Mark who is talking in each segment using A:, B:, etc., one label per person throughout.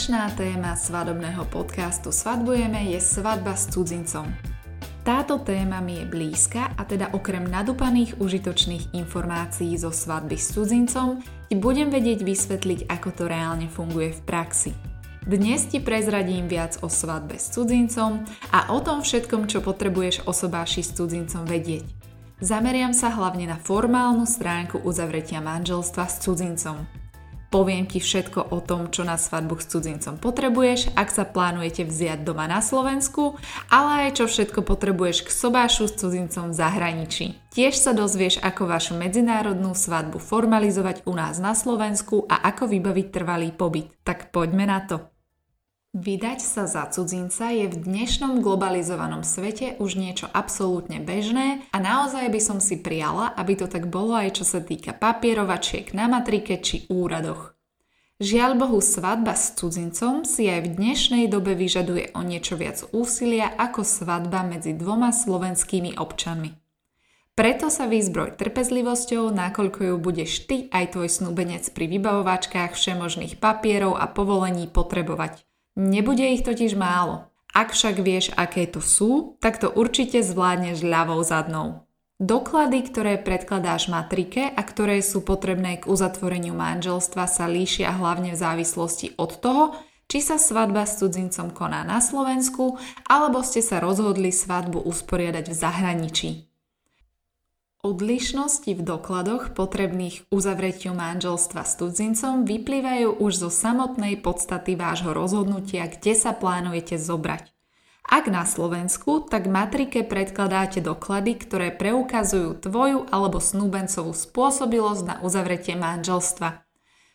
A: Dnešná téma svadobného podcastu Svadbujeme je svadba s cudzincom. Táto téma mi je blízka a teda okrem nadupaných užitočných informácií zo svadby s cudzincom ti budem vedieť vysvetliť, ako to reálne funguje v praxi. Dnes ti prezradím viac o svadbe s cudzincom a o tom všetkom, čo potrebuješ o sobáši s cudzincom vedieť. Zameriam sa hlavne na formálnu stránku uzavretia manželstva s cudzincom. Poviem ti všetko o tom, čo na svadbu s cudzincom potrebuješ, ak sa plánujete vziať doma na Slovensku, ale aj čo všetko potrebuješ k sobášu s cudzincom v zahraničí. Tiež sa dozvieš, ako vašu medzinárodnú svadbu formalizovať u nás na Slovensku a ako vybaviť trvalý pobyt. Tak poďme na to. Vydať sa za cudzinca je v dnešnom globalizovanom svete už niečo absolútne bežné a naozaj by som si prijala, aby to tak bolo aj čo sa týka papierovačiek na matrike či úradoch. Žiaľ Bohu, svadba s cudzincom si aj v dnešnej dobe vyžaduje o niečo viac úsilia ako svadba medzi dvoma slovenskými občanmi. Preto sa vyzbroj trpezlivosťou, nakoľko ju budeš ty aj tvoj snúbenec pri vybavovačkách všemožných papierov a povolení potrebovať. Nebude ich totiž málo. Ak však vieš, aké to sú, tak to určite zvládneš ľavou zadnou. Doklady, ktoré predkladáš matrike a ktoré sú potrebné k uzatvoreniu manželstva sa líšia hlavne v závislosti od toho, či sa svadba s cudzincom koná na Slovensku alebo ste sa rozhodli svadbu usporiadať v zahraničí. Odlišnosti v dokladoch potrebných uzavretiu manželstva s cudzincom vyplývajú už zo samotnej podstaty vášho rozhodnutia, kde sa plánujete zobrať. Ak na Slovensku, tak matrike predkladáte doklady, ktoré preukazujú tvoju alebo snúbencovú spôsobilosť na uzavretie manželstva.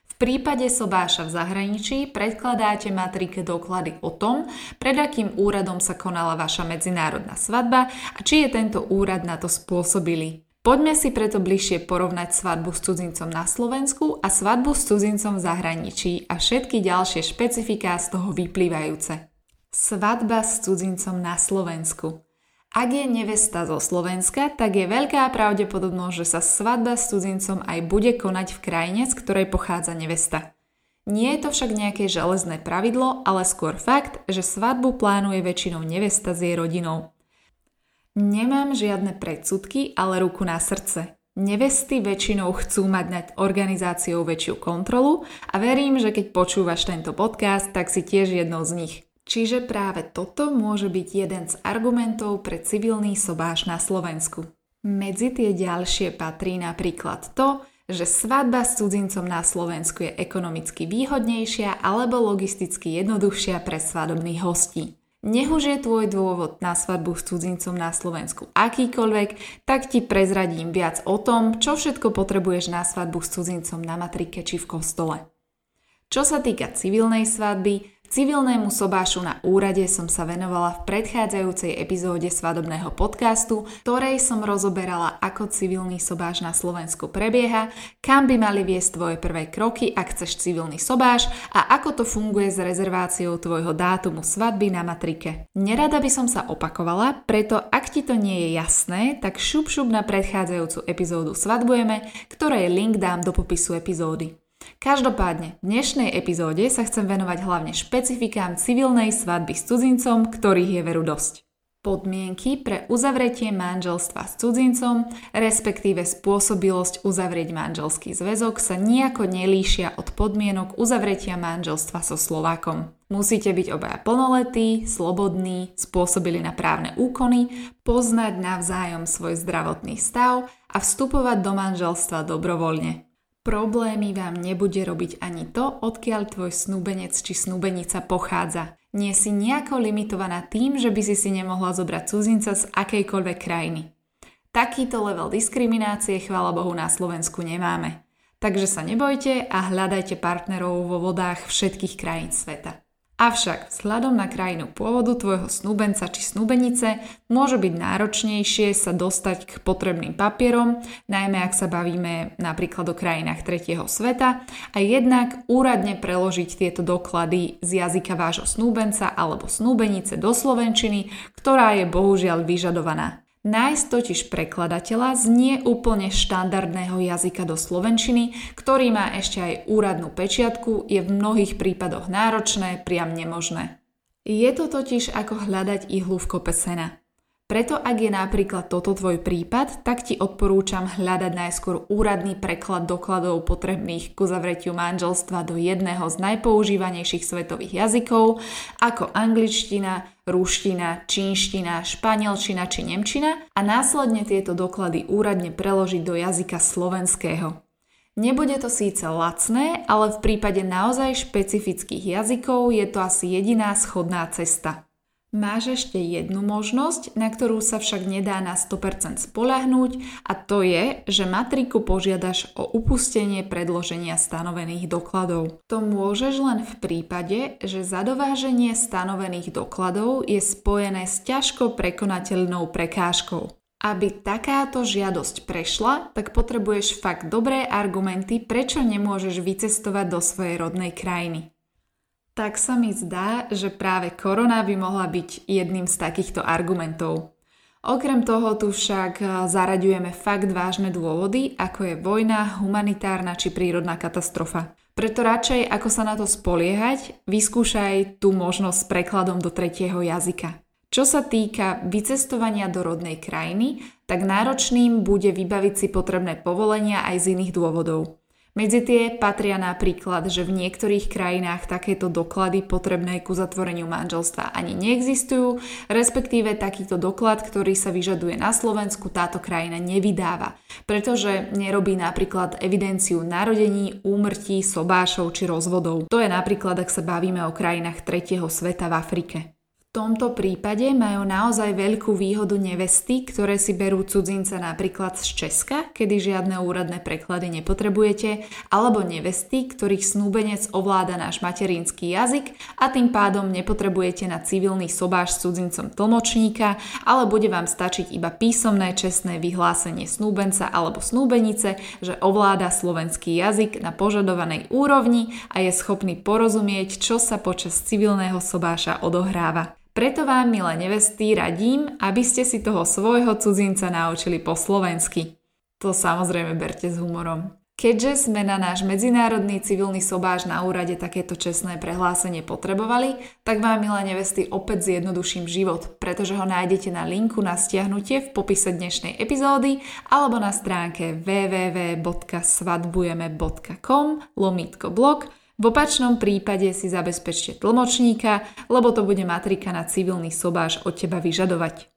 A: V prípade sobáša v zahraničí predkladáte matrike doklady o tom, pred akým úradom sa konala vaša medzinárodná svadba a či je tento úrad na to spôsobilý. Poďme si preto bližšie porovnať svadbu s cudzincom na Slovensku a svadbu s cudzincom v zahraničí a všetky ďalšie špecifiká z toho vyplývajúce. Svadba s cudzincom na Slovensku. Ak je nevesta zo Slovenska, tak je veľká pravdepodobnosť, že sa svadba s cudzincom aj bude konať v krajine, z ktorej pochádza nevesta. Nie je to však nejaké železné pravidlo, ale skôr fakt, že svadbu plánuje väčšinou nevesta s jej rodinou. Nemám žiadne predsudky, ale ruku na srdce. Nevesty väčšinou chcú mať nad organizáciou väčšiu kontrolu a verím, že keď počúvaš tento podcast, tak si tiež jednou z nich. Čiže práve toto môže byť jeden z argumentov pre civilný sobáš na Slovensku. Medzi tie ďalšie patrí napríklad to, že svadba s cudzincom na Slovensku je ekonomicky výhodnejšia alebo logisticky jednoduchšia pre svadobných hostí. Nech už je tvoj dôvod na svadbu s cudzincom na Slovensku akýkoľvek, tak ti prezradím viac o tom, čo všetko potrebuješ na svadbu s cudzincom na matrike či v kostole. Čo sa týka civilnej svadby, Civilnému sobášu na úrade som sa venovala v predchádzajúcej epizóde svadobného podcastu, ktorej som rozoberala, ako civilný sobáš na Slovensku prebieha, kam by mali viesť tvoje prvé kroky, ak chceš civilný sobáš a ako to funguje s rezerváciou tvojho dátumu svadby na matrike. Nerada by som sa opakovala, preto ak ti to nie je jasné, tak šup šup na predchádzajúcu epizódu Svadbujeme, ktorej link dám do popisu epizódy. Každopádne, v dnešnej epizóde sa chcem venovať hlavne špecifikám civilnej svadby s cudzincom, ktorých je veru dosť. Podmienky pre uzavretie manželstva s cudzincom, respektíve spôsobilosť uzavrieť manželský zväzok sa nejako nelíšia od podmienok uzavretia manželstva so Slovákom. Musíte byť obaja plnoletí, slobodní, spôsobili na právne úkony, poznať navzájom svoj zdravotný stav a vstupovať do manželstva dobrovoľne. Problémy vám nebude robiť ani to, odkiaľ tvoj snúbenec či snúbenica pochádza. Nie si nejako limitovaná tým, že by si si nemohla zobrať cudzinca z akejkoľvek krajiny. Takýto level diskriminácie, chvála Bohu, na Slovensku nemáme. Takže sa nebojte a hľadajte partnerov vo vodách všetkých krajín sveta. Avšak vzhľadom na krajinu pôvodu tvojho snúbenca či snúbenice môže byť náročnejšie sa dostať k potrebným papierom, najmä ak sa bavíme napríklad o krajinách tretieho sveta a jednak úradne preložiť tieto doklady z jazyka vášho snúbenca alebo snúbenice do slovenčiny, ktorá je bohužiaľ vyžadovaná. Nájsť totiž prekladateľa z nie úplne štandardného jazyka do slovenčiny, ktorý má ešte aj úradnú pečiatku, je v mnohých prípadoch náročné, priam nemožné. Je to totiž ako hľadať ihlu v kope sena. Preto ak je napríklad toto tvoj prípad, tak ti odporúčam hľadať najskôr úradný preklad dokladov potrebných k uzavretiu manželstva do jedného z najpoužívanejších svetových jazykov, ako angličtina, ruština, čínština, španielčina či nemčina a následne tieto doklady úradne preložiť do jazyka slovenského. Nebude to síce lacné, ale v prípade naozaj špecifických jazykov je to asi jediná schodná cesta. Máš ešte jednu možnosť, na ktorú sa však nedá na 100% spolahnúť a to je, že matriku požiadaš o upustenie predloženia stanovených dokladov. To môžeš len v prípade, že zadováženie stanovených dokladov je spojené s ťažko prekonateľnou prekážkou. Aby takáto žiadosť prešla, tak potrebuješ fakt dobré argumenty, prečo nemôžeš vycestovať do svojej rodnej krajiny tak sa mi zdá, že práve korona by mohla byť jedným z takýchto argumentov. Okrem toho tu však eh, zaraďujeme fakt vážne dôvody, ako je vojna, humanitárna či prírodná katastrofa. Preto radšej, ako sa na to spoliehať, vyskúšaj tú možnosť s prekladom do tretieho jazyka. Čo sa týka vycestovania do rodnej krajiny, tak náročným bude vybaviť si potrebné povolenia aj z iných dôvodov. Medzi tie patria napríklad, že v niektorých krajinách takéto doklady potrebné ku zatvoreniu manželstva ani neexistujú, respektíve takýto doklad, ktorý sa vyžaduje na Slovensku, táto krajina nevydáva, pretože nerobí napríklad evidenciu narodení, úmrtí, sobášov či rozvodov. To je napríklad, ak sa bavíme o krajinách tretieho sveta v Afrike tomto prípade majú naozaj veľkú výhodu nevesty, ktoré si berú cudzinca napríklad z Česka, kedy žiadne úradné preklady nepotrebujete, alebo nevesty, ktorých snúbenec ovláda náš materinský jazyk a tým pádom nepotrebujete na civilný sobáš s cudzincom tlmočníka, ale bude vám stačiť iba písomné čestné vyhlásenie snúbenca alebo snúbenice, že ovláda slovenský jazyk na požadovanej úrovni a je schopný porozumieť, čo sa počas civilného sobáša odohráva. Preto vám, milé nevesty, radím, aby ste si toho svojho cudzinca naučili po slovensky. To samozrejme berte s humorom. Keďže sme na náš medzinárodný civilný sobáš na úrade takéto čestné prehlásenie potrebovali, tak vám, milé nevesty, opäť zjednoduším život, pretože ho nájdete na linku na stiahnutie v popise dnešnej epizódy alebo na stránke www.svadbujeme.com lomítko blog v opačnom prípade si zabezpečte tlmočníka, lebo to bude matrika na civilný sobáš od teba vyžadovať.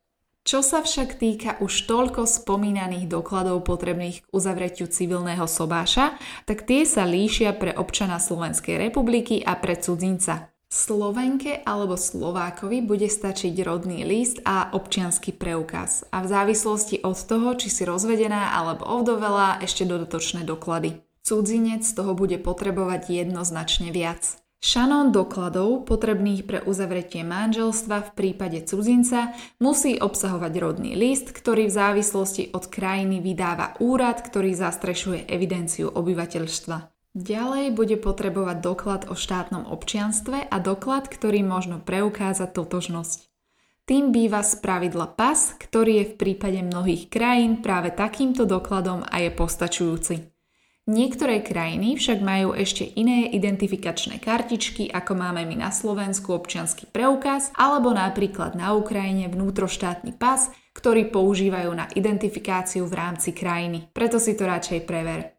A: Čo sa však týka už toľko spomínaných dokladov potrebných k uzavretiu civilného sobáša, tak tie sa líšia pre občana Slovenskej republiky a pre cudzinca. Slovenke alebo Slovákovi bude stačiť rodný list a občianský preukaz a v závislosti od toho, či si rozvedená alebo ovdovela, ešte dodatočné doklady. Cudzinec toho bude potrebovať jednoznačne viac. Šanón dokladov potrebných pre uzavretie manželstva v prípade cudzinca musí obsahovať rodný list, ktorý v závislosti od krajiny vydáva úrad, ktorý zastrešuje evidenciu obyvateľstva. Ďalej bude potrebovať doklad o štátnom občianstve a doklad, ktorý možno preukázať totožnosť. Tým býva spravidla pas, ktorý je v prípade mnohých krajín práve takýmto dokladom a je postačujúci. Niektoré krajiny však majú ešte iné identifikačné kartičky, ako máme my na Slovensku občiansky preukaz, alebo napríklad na Ukrajine vnútroštátny pas, ktorý používajú na identifikáciu v rámci krajiny. Preto si to radšej prever.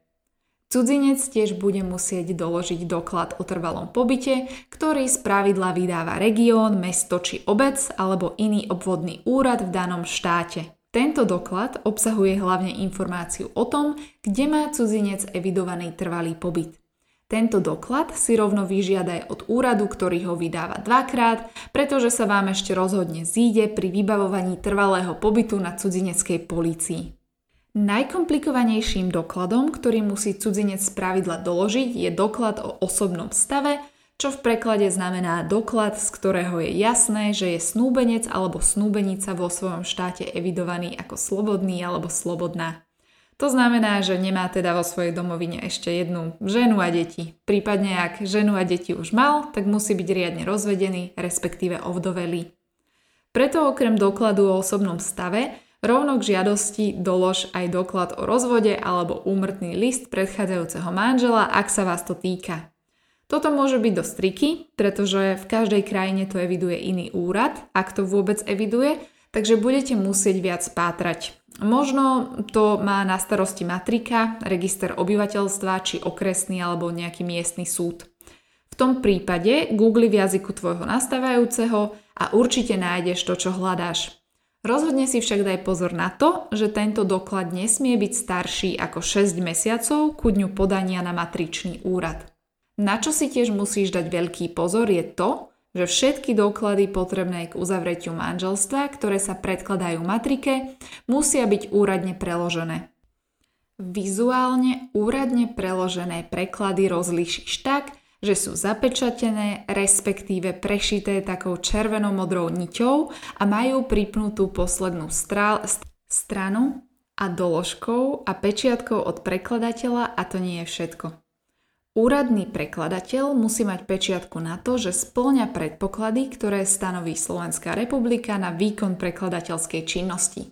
A: Cudzinec tiež bude musieť doložiť doklad o trvalom pobyte, ktorý z pravidla vydáva región, mesto či obec alebo iný obvodný úrad v danom štáte. Tento doklad obsahuje hlavne informáciu o tom, kde má cudzinec evidovaný trvalý pobyt. Tento doklad si rovno vyžiadaj od úradu, ktorý ho vydáva dvakrát, pretože sa vám ešte rozhodne zíde pri vybavovaní trvalého pobytu na cudzineckej polícii. Najkomplikovanejším dokladom, ktorý musí cudzinec spravidla doložiť, je doklad o osobnom stave, čo v preklade znamená doklad, z ktorého je jasné, že je snúbenec alebo snúbenica vo svojom štáte evidovaný ako slobodný alebo slobodná. To znamená, že nemá teda vo svojej domovine ešte jednu ženu a deti. Prípadne ak ženu a deti už mal, tak musí byť riadne rozvedený, respektíve ovdovelý. Preto okrem dokladu o osobnom stave Rovno k žiadosti dolož aj doklad o rozvode alebo úmrtný list predchádzajúceho manžela, ak sa vás to týka. Toto môže byť dosť triky, pretože v každej krajine to eviduje iný úrad, ak to vôbec eviduje, takže budete musieť viac pátrať. Možno to má na starosti matrika, register obyvateľstva či okresný alebo nejaký miestny súd. V tom prípade googli v jazyku tvojho nastávajúceho a určite nájdeš to, čo hľadáš. Rozhodne si však daj pozor na to, že tento doklad nesmie byť starší ako 6 mesiacov ku dňu podania na matričný úrad. Na čo si tiež musíš dať veľký pozor je to, že všetky doklady potrebné k uzavretiu manželstva, ktoré sa predkladajú matrike, musia byť úradne preložené. Vizuálne úradne preložené preklady rozlíšiš tak, že sú zapečatené, respektíve prešité takou červeno-modrou niťou a majú pripnutú poslednú strál, stranu a doložkou a pečiatkou od prekladateľa a to nie je všetko. Úradný prekladateľ musí mať pečiatku na to, že splňa predpoklady, ktoré stanoví Slovenská republika na výkon prekladateľskej činnosti.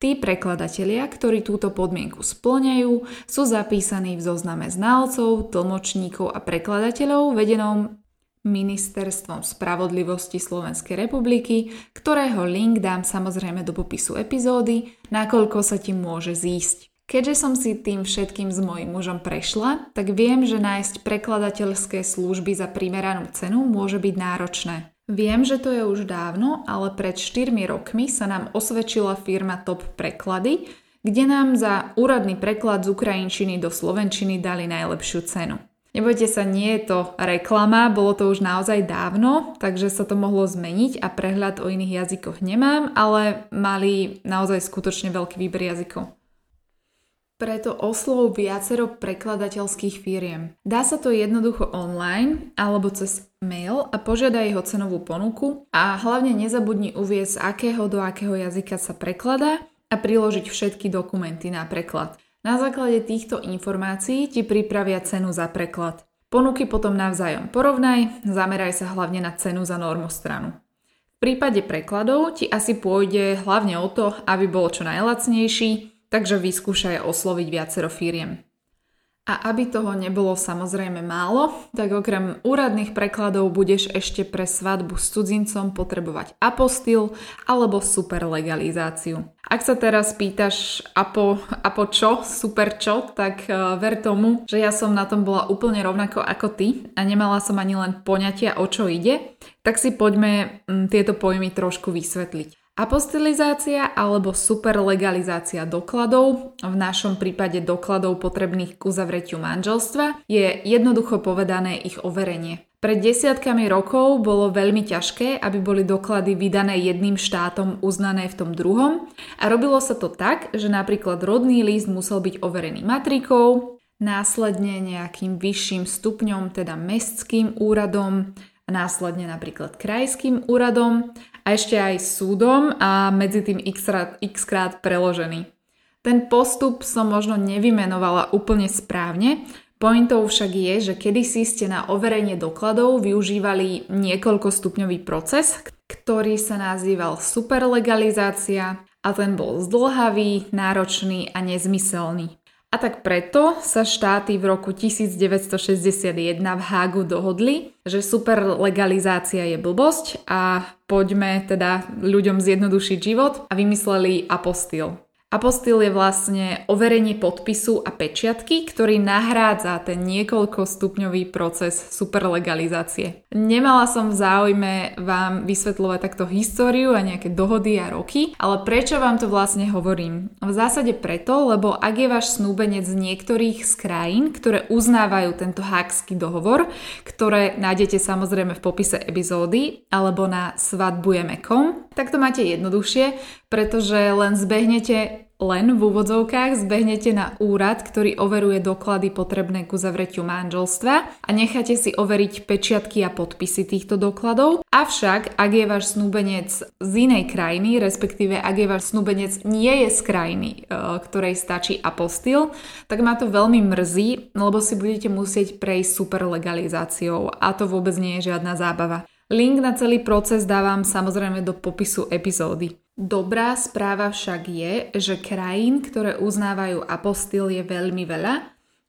A: Tí prekladatelia, ktorí túto podmienku splňajú, sú zapísaní v zozname znalcov, tlmočníkov a prekladateľov vedenom Ministerstvom spravodlivosti Slovenskej republiky, ktorého link dám samozrejme do popisu epizódy, nakoľko sa ti môže zísť. Keďže som si tým všetkým s mojim mužom prešla, tak viem, že nájsť prekladateľské služby za primeranú cenu môže byť náročné. Viem, že to je už dávno, ale pred 4 rokmi sa nám osvedčila firma Top Preklady, kde nám za úradný preklad z ukrajinčiny do slovenčiny dali najlepšiu cenu. Nebojte sa, nie je to reklama, bolo to už naozaj dávno, takže sa to mohlo zmeniť a prehľad o iných jazykoch nemám, ale mali naozaj skutočne veľký výber jazykov preto oslov viacero prekladateľských firiem. Dá sa to jednoducho online alebo cez mail a požiadaj jeho cenovú ponuku a hlavne nezabudni uviesť, z akého do akého jazyka sa prekladá a priložiť všetky dokumenty na preklad. Na základe týchto informácií ti pripravia cenu za preklad. Ponuky potom navzájom porovnaj, zameraj sa hlavne na cenu za normostranu. V prípade prekladov ti asi pôjde hlavne o to, aby bol čo najlacnejší, takže vyskúšaj osloviť viacero firiem. A aby toho nebolo samozrejme málo, tak okrem úradných prekladov budeš ešte pre svadbu s cudzincom potrebovať apostil alebo super legalizáciu. Ak sa teraz pýtaš apo, apo čo, super čo, tak uh, ver tomu, že ja som na tom bola úplne rovnako ako ty a nemala som ani len poňatia o čo ide, tak si poďme tieto pojmy trošku vysvetliť. Apostilizácia alebo superlegalizácia dokladov, v našom prípade dokladov potrebných k uzavretiu manželstva, je jednoducho povedané ich overenie. Pred desiatkami rokov bolo veľmi ťažké, aby boli doklady vydané jedným štátom uznané v tom druhom a robilo sa to tak, že napríklad rodný list musel byť overený matrikou, následne nejakým vyšším stupňom, teda mestským úradom, následne napríklad krajským úradom a ešte aj súdom a medzi tým x krát, x krát preložený. Ten postup som možno nevymenovala úplne správne, Pointou však je, že kedysi ste na overenie dokladov využívali niekoľkostupňový proces, ktorý sa nazýval superlegalizácia a ten bol zdlhavý, náročný a nezmyselný. A tak preto sa štáty v roku 1961 v Hágu dohodli, že superlegalizácia je blbosť a poďme teda ľuďom zjednodušiť život a vymysleli apostil. Apostil je vlastne overenie podpisu a pečiatky, ktorý nahrádza ten niekoľkostupňový proces superlegalizácie. Nemala som v záujme vám vysvetľovať takto históriu a nejaké dohody a roky, ale prečo vám to vlastne hovorím? V zásade preto, lebo ak je váš snúbenec z niektorých z krajín, ktoré uznávajú tento hákský dohovor, ktoré nájdete samozrejme v popise epizódy alebo na svadbujeme.com, tak to máte jednoduchšie, pretože len zbehnete len v úvodzovkách zbehnete na úrad, ktorý overuje doklady potrebné k uzavretiu manželstva a necháte si overiť pečiatky a podpisy týchto dokladov. Avšak, ak je váš snúbenec z inej krajiny, respektíve ak je váš snúbenec nie je z krajiny, e, ktorej stačí apostil, tak ma to veľmi mrzí, lebo si budete musieť prejsť super legalizáciou a to vôbec nie je žiadna zábava. Link na celý proces dávam samozrejme do popisu epizódy. Dobrá správa však je, že krajín, ktoré uznávajú apostil je veľmi veľa,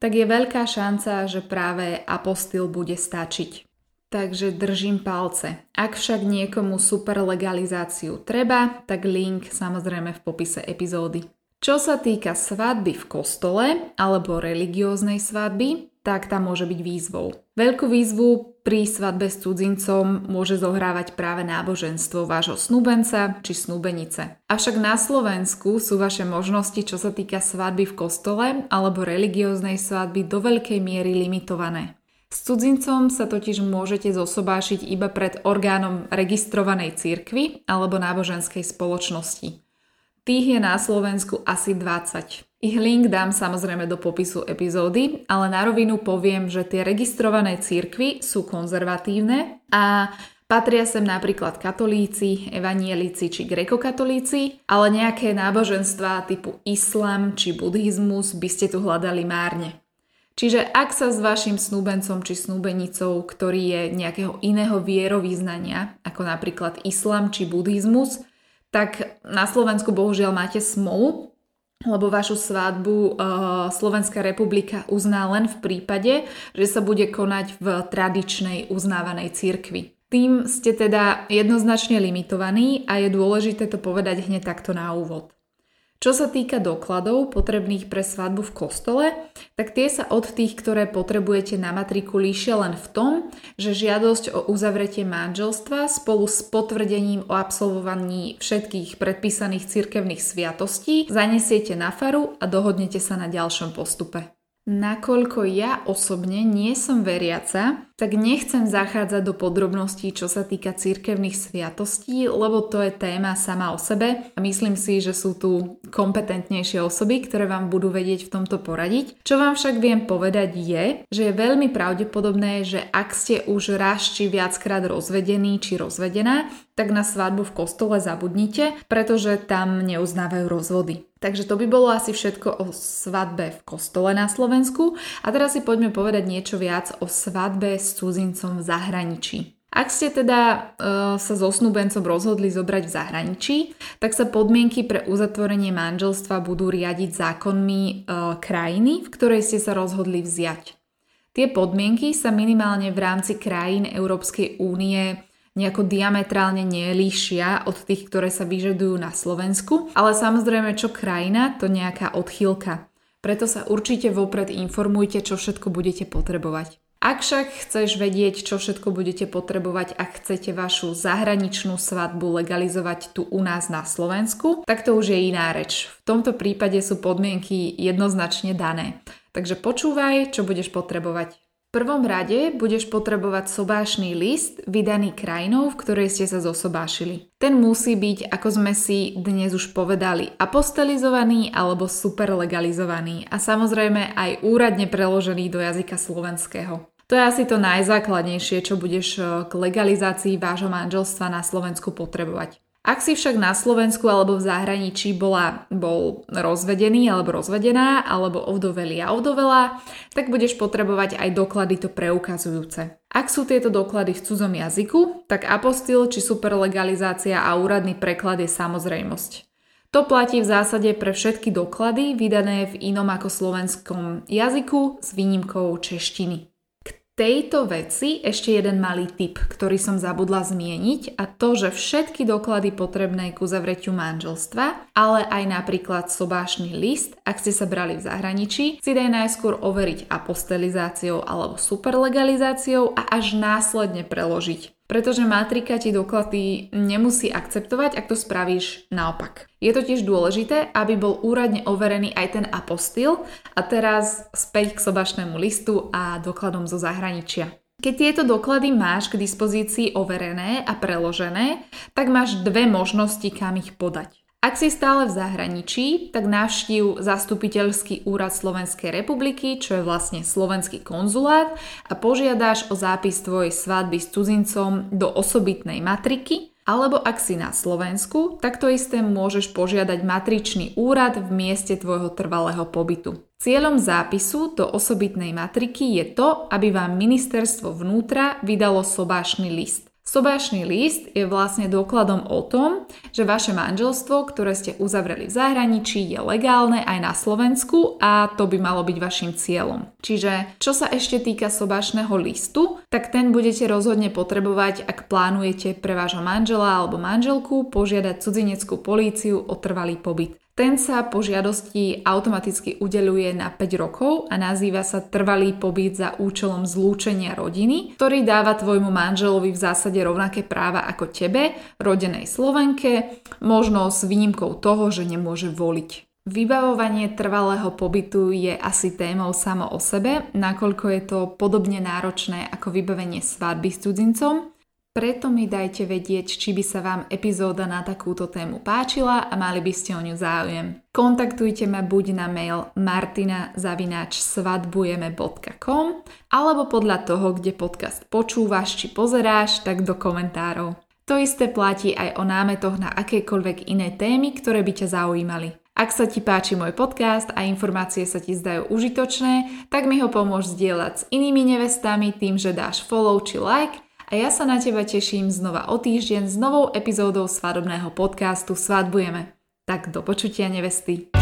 A: tak je veľká šanca, že práve apostil bude stačiť. Takže držím palce. Ak však niekomu super legalizáciu treba, tak link samozrejme v popise epizódy. Čo sa týka svadby v kostole alebo religióznej svadby, tak tá môže byť výzvou. Veľkú výzvu pri svadbe s cudzincom môže zohrávať práve náboženstvo vášho snúbenca či snúbenice. Avšak na Slovensku sú vaše možnosti, čo sa týka svadby v kostole alebo religióznej svadby do veľkej miery limitované. S cudzincom sa totiž môžete zosobášiť iba pred orgánom registrovanej cirkvy alebo náboženskej spoločnosti. Tých je na Slovensku asi 20. Ich link dám samozrejme do popisu epizódy, ale na rovinu poviem, že tie registrované církvy sú konzervatívne a patria sem napríklad katolíci, evanielici či grekokatolíci, ale nejaké náboženstva typu islam či buddhizmus by ste tu hľadali márne. Čiže ak sa s vašim snúbencom či snúbenicou, ktorý je nejakého iného vierovýznania, ako napríklad islam či buddhizmus, tak na Slovensku bohužiaľ máte smolu, lebo vašu svadbu uh, Slovenská republika uzná len v prípade, že sa bude konať v tradičnej uznávanej cirkvi. Tým ste teda jednoznačne limitovaní a je dôležité to povedať hneď takto na úvod. Čo sa týka dokladov potrebných pre svadbu v kostole, tak tie sa od tých, ktoré potrebujete na matriku líšia len v tom, že žiadosť o uzavretie manželstva spolu s potvrdením o absolvovaní všetkých predpísaných cirkevných sviatostí zanesiete na faru a dohodnete sa na ďalšom postupe. Nakoľko ja osobne nie som veriaca, tak nechcem zachádzať do podrobností, čo sa týka cirkevných sviatostí, lebo to je téma sama o sebe a myslím si, že sú tu kompetentnejšie osoby, ktoré vám budú vedieť v tomto poradiť. Čo vám však viem povedať je, že je veľmi pravdepodobné, že ak ste už raz či viackrát rozvedení či rozvedená, tak na svadbu v kostole zabudnite, pretože tam neuznávajú rozvody. Takže to by bolo asi všetko o svadbe v kostole na Slovensku. A teraz si poďme povedať niečo viac o svadbe s cudzincom v zahraničí. Ak ste teda e, sa so snúbencom rozhodli zobrať v zahraničí, tak sa podmienky pre uzatvorenie manželstva budú riadiť zákonmi e, krajiny, v ktorej ste sa rozhodli vziať. Tie podmienky sa minimálne v rámci krajín Európskej únie nejako diametrálne nelíšia od tých, ktoré sa vyžadujú na Slovensku, ale samozrejme čo krajina, to nejaká odchýlka. Preto sa určite vopred informujte, čo všetko budete potrebovať. Ak však chceš vedieť, čo všetko budete potrebovať a chcete vašu zahraničnú svadbu legalizovať tu u nás na Slovensku, tak to už je iná reč. V tomto prípade sú podmienky jednoznačne dané. Takže počúvaj, čo budeš potrebovať prvom rade budeš potrebovať sobášny list vydaný krajinou, v ktorej ste sa zosobášili. Ten musí byť, ako sme si dnes už povedali, apostelizovaný alebo super legalizovaný a samozrejme aj úradne preložený do jazyka slovenského. To je asi to najzákladnejšie, čo budeš eh, k legalizácii vášho manželstva na Slovensku potrebovať. Ak si však na Slovensku alebo v zahraničí bola, bol rozvedený alebo rozvedená, alebo ovdovelý a ovdovela, tak budeš potrebovať aj doklady to preukazujúce. Ak sú tieto doklady v cudzom jazyku, tak apostil či superlegalizácia a úradný preklad je samozrejmosť. To platí v zásade pre všetky doklady vydané v inom ako slovenskom jazyku s výnimkou češtiny tejto veci ešte jeden malý tip, ktorý som zabudla zmieniť a to, že všetky doklady potrebné k uzavretiu manželstva, ale aj napríklad sobášny list, ak ste sa brali v zahraničí, si daj najskôr overiť apostelizáciou alebo superlegalizáciou a až následne preložiť pretože matrika ti doklady nemusí akceptovať, ak to spravíš naopak. Je totiž dôležité, aby bol úradne overený aj ten apostil a teraz späť k sobašnému listu a dokladom zo zahraničia. Keď tieto doklady máš k dispozícii overené a preložené, tak máš dve možnosti, kam ich podať. Ak si stále v zahraničí, tak navštív zastupiteľský úrad Slovenskej republiky, čo je vlastne slovenský konzulát a požiadaš o zápis tvojej svadby s cudzincom do osobitnej matriky, alebo ak si na Slovensku, tak to isté môžeš požiadať matričný úrad v mieste tvojho trvalého pobytu. Cieľom zápisu do osobitnej matriky je to, aby vám ministerstvo vnútra vydalo sobášny list. Sobášny list je vlastne dokladom o tom, že vaše manželstvo, ktoré ste uzavreli v zahraničí, je legálne aj na Slovensku a to by malo byť vašim cieľom. Čiže čo sa ešte týka sobášneho listu, tak ten budete rozhodne potrebovať, ak plánujete pre vášho manžela alebo manželku požiadať cudzineckú políciu o trvalý pobyt. Ten sa po žiadosti automaticky udeluje na 5 rokov a nazýva sa trvalý pobyt za účelom zlúčenia rodiny, ktorý dáva tvojmu manželovi v zásade rovnaké práva ako tebe, rodenej Slovenke, možno s výnimkou toho, že nemôže voliť. Vybavovanie trvalého pobytu je asi témou samo o sebe, nakoľko je to podobne náročné ako vybavenie svadby s cudzincom, preto mi dajte vedieť, či by sa vám epizóda na takúto tému páčila a mali by ste o ňu záujem. Kontaktujte ma buď na mail martina.svadbujeme.com alebo podľa toho, kde podcast počúvaš či pozeráš, tak do komentárov. To isté platí aj o námetoch na akékoľvek iné témy, ktoré by ťa zaujímali. Ak sa ti páči môj podcast a informácie sa ti zdajú užitočné, tak mi ho pomôž zdieľať s inými nevestami tým, že dáš follow či like – a ja sa na teba teším znova o týždeň s novou epizódou svadobného podcastu Svadbujeme. Tak do počutia nevesty.